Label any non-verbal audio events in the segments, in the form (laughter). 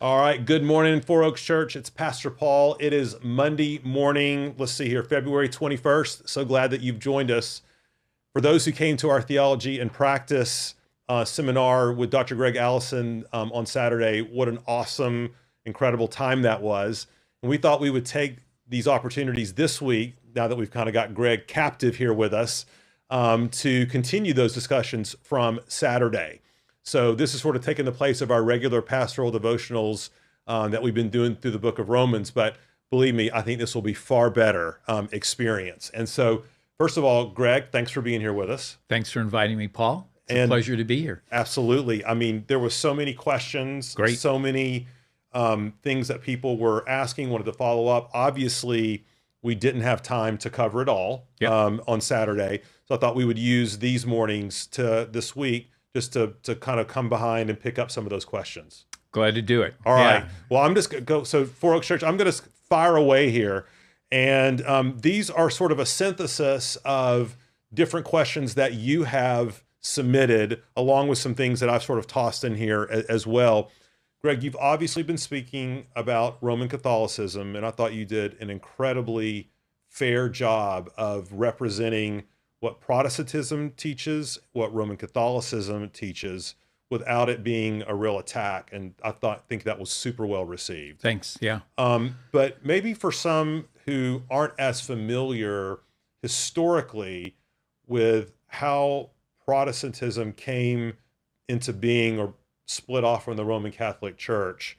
All right. Good morning, Four Oaks Church. It's Pastor Paul. It is Monday morning. Let's see here, February 21st. So glad that you've joined us. For those who came to our theology and practice uh, seminar with Dr. Gregg Allison um, on Saturday, what an awesome, incredible time that was. And we thought we would take these opportunities this week, now that we've kind of got Gregg captive here with us, um, to continue those discussions from Saturday. So this is sort of taking the place of our regular pastoral devotionals um, that we've been doing through the book of Romans. But believe me, I think this will be far better um, experience. And so, first of all, Gregg, thanks for being here with us. Thanks for inviting me, Paul. It's And- a pleasure to be here. Absolutely. I mean, there was so many questions, Great. so many um, things that people were asking, wanted to follow up. Obviously, we didn't have time to cover it all Yep. um, on Saturday, so I thought we would use these mornings to this week just to to kind of come behind and pick up some of those questions. Glad to do it. All right. Yeah. Well, I'm just gonna go. So, Four Oaks Church, I'm going to fire away here, and um, these are sort of a synthesis of different questions that you have submitted, along with some things that I've sort of tossed in here as well. Gregg, you've obviously been speaking about Roman Catholicism, and I thought you did an incredibly fair job of representing what Protestantism teaches, what Roman Catholicism teaches, without it being a real attack. And I thought think that was super well received. Thanks. Yeah. Um, but maybe for some who aren't as familiar historically with how Protestantism came into being or split off from the Roman Catholic Church,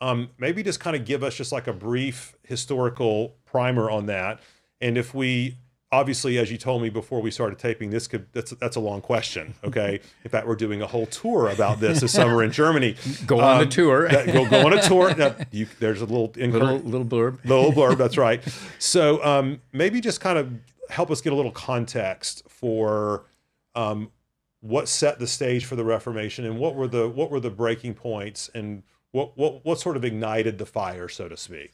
um, maybe just kind of give us just like a brief historical primer on that. And if we obviously, as you told me before we started taping, this could that's that's a long question. Okay, (laughs) in fact, we're doing a whole tour about this this summer in Germany. (laughs) Go on the Um, tour. that- go, go on a tour. (laughs) Now, you, there's a little little little blurb. little blurb. That's right. So um, maybe just kind of help us get a little context for um, what set the stage for the Reformation and what were the what were the breaking points and what what what sort of ignited the fire, so to speak.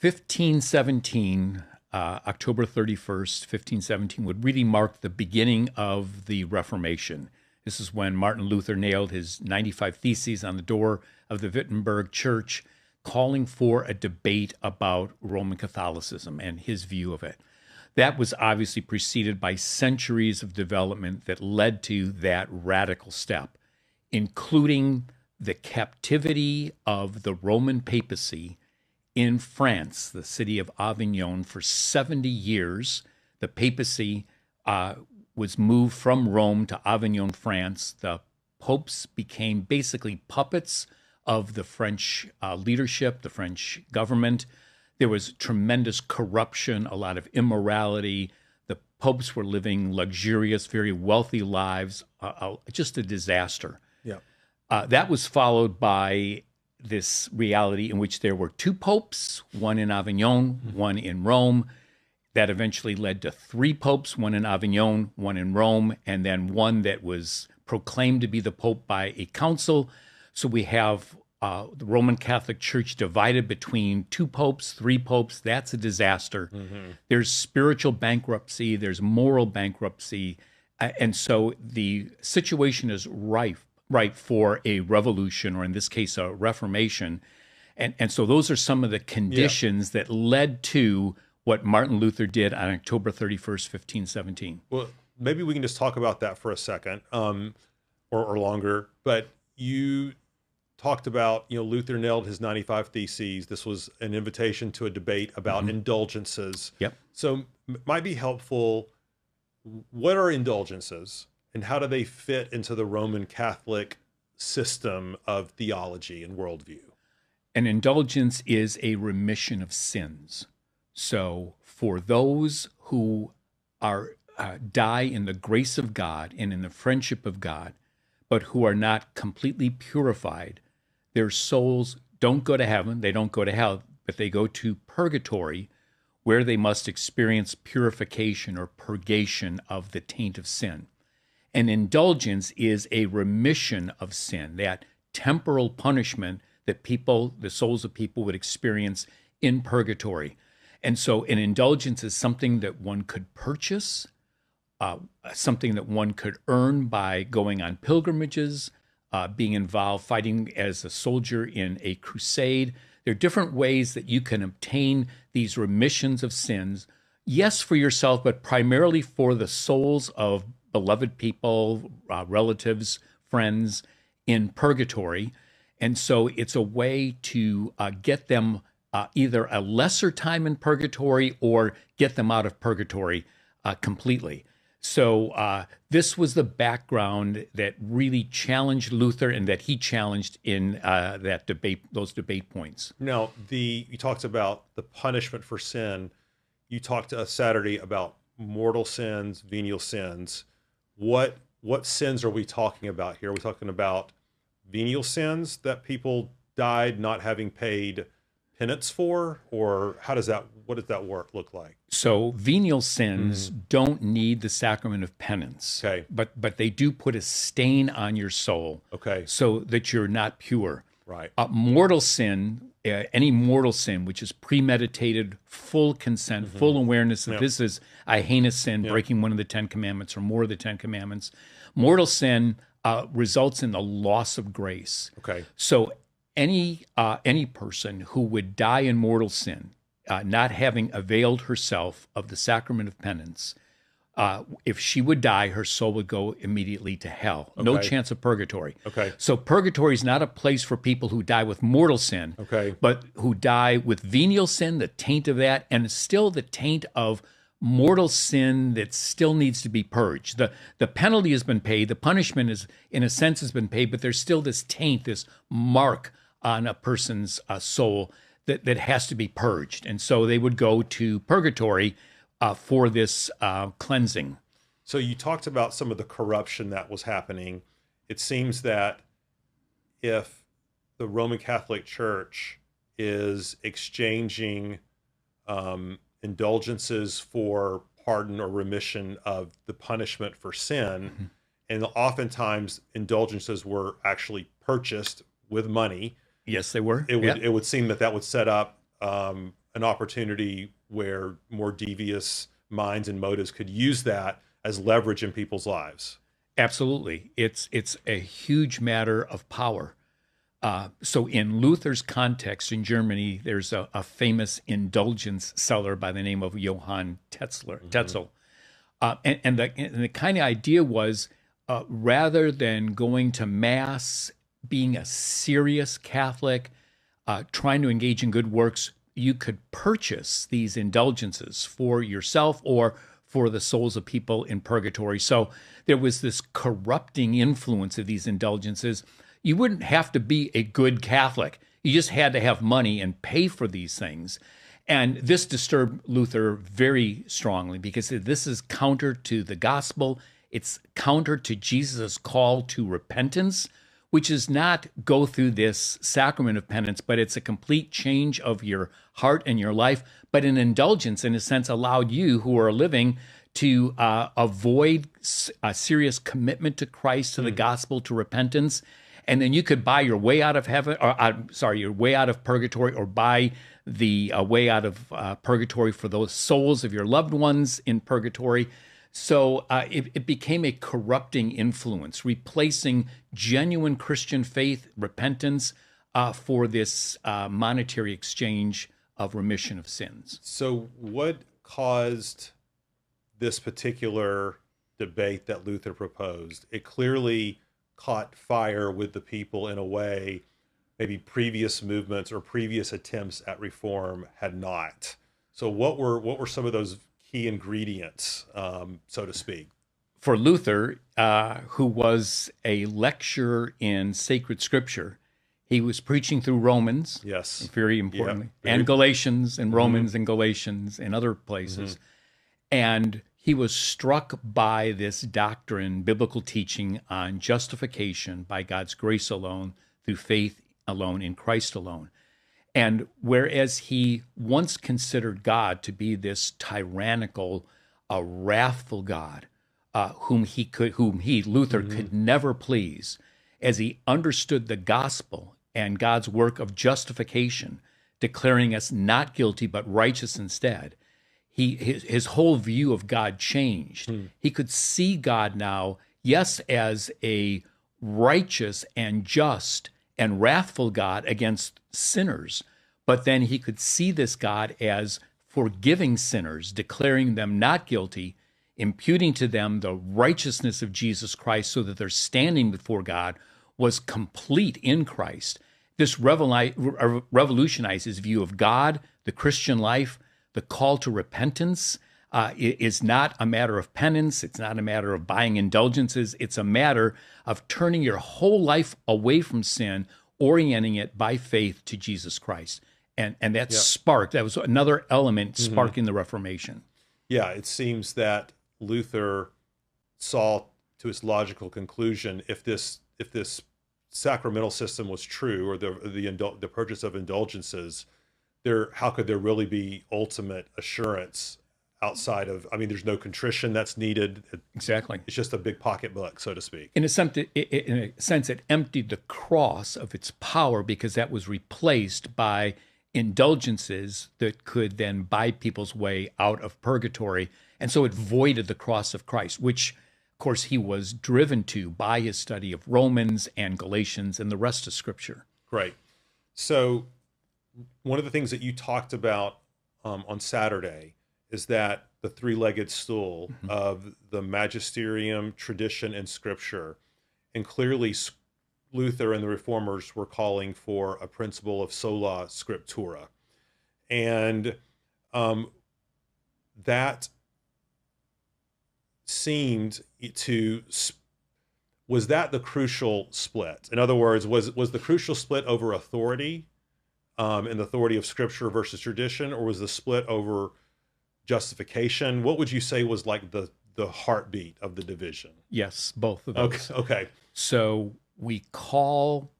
1517, uh, October 31st, 1517, would really mark the beginning of the Reformation. This is when Martin Luther nailed his 95 Theses on the door of the Wittenberg Church, calling for a debate about Roman Catholicism and his view of it. That was obviously preceded by centuries of development that led to that radical step, including the captivity of the Roman papacy in France, the city of Avignon, for 70 years. The papacy uh, was moved from Rome to Avignon, France. The popes became basically puppets of the French uh, leadership, the French government. There was tremendous corruption, a lot of immorality. The popes were living luxurious, very wealthy lives, uh, uh, just a disaster. Yeah. Uh, that was followed by this reality in which there were two popes, one in Avignon, one in Rome. That eventually led to three popes, one in Avignon, one in Rome, and then one that was proclaimed to be the pope by a council. So we have uh, the Roman Catholic Church divided between two popes, three popes. That's a disaster. There's spiritual bankruptcy, there's moral bankruptcy. Uh, and so the situation is rife, ripe for a revolution, or in this case, a reformation. And, and so those are some of the conditions that led to what Martin Luther did on October 31st, 1517. Well, maybe we can just talk about that for a second, um, or, or longer. But you talked about, you know, Luther nailed his 95 Theses. This was an invitation to a debate about indulgences. Yep. So, m- might be helpful. What are indulgences, and how do they fit into the Roman Catholic system of theology and worldview? An indulgence is a remission of sins. So, for those who are uh, die in the grace of God and in the friendship of God, but who are not completely purified, their souls don't go to heaven, they don't go to hell, but they go to purgatory, where they must experience purification or purgation of the taint of sin. An indulgence is a remission of sin, that temporal punishment that people, the souls of people, would experience in purgatory. And so an indulgence is something that one could purchase, uh, something that one could earn by going on pilgrimages, uh, being involved, fighting as a soldier in a crusade. There are different ways that you can obtain these remissions of sins. Yes, for yourself, but primarily for the souls of beloved people, uh, relatives, friends in purgatory. And so it's a way to uh, get them uh, either a lesser time in purgatory or get them out of purgatory uh, completely. So uh, this was the background that really challenged Luther and that he challenged in uh, that debate, those debate points. Now, the you talked about the punishment for sin. You talked to us Saturday about mortal sins, venial sins. What what sins are we talking about here? Are we talking about venial sins that people died not having paid penance for, or how does that what does that work look like? So venial sins don't need the sacrament of penance. Okay. But but they do put a stain on your soul Okay, so that you're not pure. right. Uh, mortal sin, uh, any mortal sin, which is premeditated, full consent, full awareness that Yep. this is a heinous sin, breaking one of the Ten Commandments or more of the Ten Commandments, mortal sin uh, results in the loss of grace. Okay, So any uh, any person who would die in mortal sin, uh, not having availed herself of the sacrament of penance, uh, if she would die, her soul would go immediately to hell. No chance of purgatory. okay, So purgatory is not a place for people who die with mortal sin, okay. but who die with venial sin, the taint of that, and still the taint of mortal sin that still needs to be purged. The the penalty has been paid, the punishment is in a sense has been paid, but there's still this taint, this mark on a person's uh, soul that, that has to be purged. And so they would go to purgatory uh, for this uh, cleansing. So you talked about some of the corruption that was happening. It seems that if the Roman Catholic Church is exchanging um, indulgences for pardon or remission of the punishment for sin, and oftentimes indulgences were actually purchased with money, Yes, they were. it would Yeah. it would seem that that would set up um, an opportunity where more devious minds and motives could use that as leverage in people's lives. Absolutely, it's it's a huge matter of power. Uh, so, in Luther's context in Germany, there's a, a famous indulgence seller by the name of Johann Tetzler, Tetzel, uh, and, and, the, and the kind of idea was uh, rather than going to mass, being a serious Catholic, uh, trying to engage in good works, you could purchase these indulgences for yourself or for the souls of people in purgatory. So there was this corrupting influence of these indulgences. You wouldn't have to be a good Catholic, you just had to have money and pay for these things. And this disturbed Luther very strongly because this is counter to the gospel. It's counter to Jesus' call to repentance, which is not go through this sacrament of penance, but it's a complete change of your heart and your life. But an indulgence, in a sense, allowed you who are living to uh, avoid a serious commitment to Christ, to the gospel, to repentance. And then you could buy your way out of heaven, or uh, sorry, your way out of purgatory, or buy the uh, way out of uh, purgatory for those souls of your loved ones in purgatory. So uh, it, it became a corrupting influence, replacing genuine Christian faith, repentance, uh, for this uh, monetary exchange of remission of sins. So, what caused this particular debate that Luther proposed? It clearly caught fire with the people in a way maybe previous movements or previous attempts at reform had not. So, what were what were some of those key ingredients, um, so to speak? For Luther, uh, who was a lecturer in sacred scripture, he was preaching through Romans, Yes. very importantly, very- and Galatians and Romans and Galatians and other places. And he was struck by this doctrine, biblical teaching on justification by God's grace alone, through faith alone, in Christ alone. And whereas he once considered God to be this tyrannical, a wrathful God, uh, whom he could, whom he Luther mm-hmm. could never please, as he understood the gospel and God's work of justification, declaring us not guilty but righteous instead, he his, his whole view of God changed. Hmm. He could see God now, yes, as a righteous and just and wrathful God against sinners. But then he could see this God as forgiving sinners, declaring them not guilty, imputing to them the righteousness of Jesus Christ so that their standing before God was complete in Christ. This revolutionized his view of God, the Christian life, the call to repentance. Uh, i- is not a matter of penance. It's not a matter of buying indulgences. It's a matter of turning your whole life away from sin, orienting it by faith to Jesus Christ. And, and that sparked, that was another element sparking the Reformation. Yeah, it seems that Luther saw to its logical conclusion if this if this sacramental system was true or the the indul- the purchase of indulgences, there how could there really be ultimate assurance outside of I mean there's no contrition that's needed. Exactly. It's just a big pocketbook, so to speak. in a sense, in a sense, it emptied the cross of its power because that was replaced by indulgences that could then buy people's way out of purgatory. And so it voided the cross of Christ, which, of course, he was driven to by his study of Romans and Galatians and the rest of Scripture. Great. So, one of the things that you talked about um, on Saturday is that the three legged stool of the magisterium, tradition, and scripture. And clearly, Luther and the reformers were calling for a principle of sola scriptura. And um, that seemed to was that the crucial split? In other words, was was the crucial split over authority, um, and the authority of Scripture versus tradition, or was the split over justification? What would you say was like the the heartbeat of the division? Yes, both of those. Okay, okay, So we call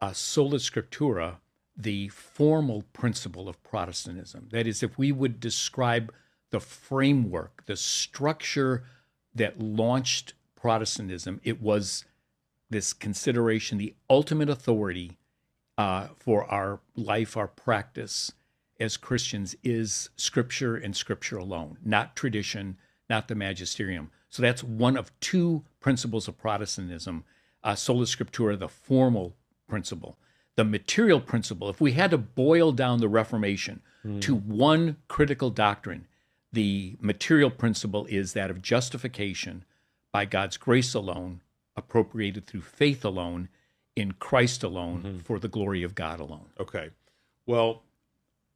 uh, sola scriptura the formal principle of Protestantism. That is, if we would describe the framework, the structure that launched Protestantism, it was this consideration, the ultimate authority uh, for our life, our practice as Christians is Scripture and Scripture alone, not tradition, not the magisterium. So that's one of two principles of Protestantism uh, sola scriptura, the formal principle. The material principle, if we had to boil down the Reformation to one critical doctrine, the material principle is that of justification by God's grace alone, appropriated through faith alone, in Christ alone, for the glory of God alone. okay. Well,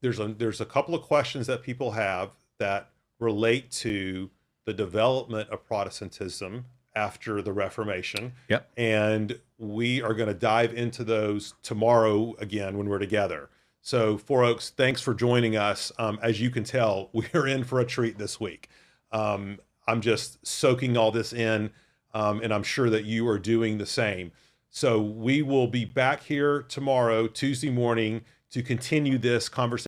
there's a there's a couple of questions that people have that relate to the development of Protestantism after the Reformation. Yep. and we are going to dive into those tomorrow again when we're together. So, Four Oaks, thanks for joining us. Um, as you can tell, (laughs) we are in for a treat this week. Um, I'm just soaking all this in, um, and I'm sure that you are doing the same. So, we will be back here tomorrow, Tuesday morning, to continue this conversation.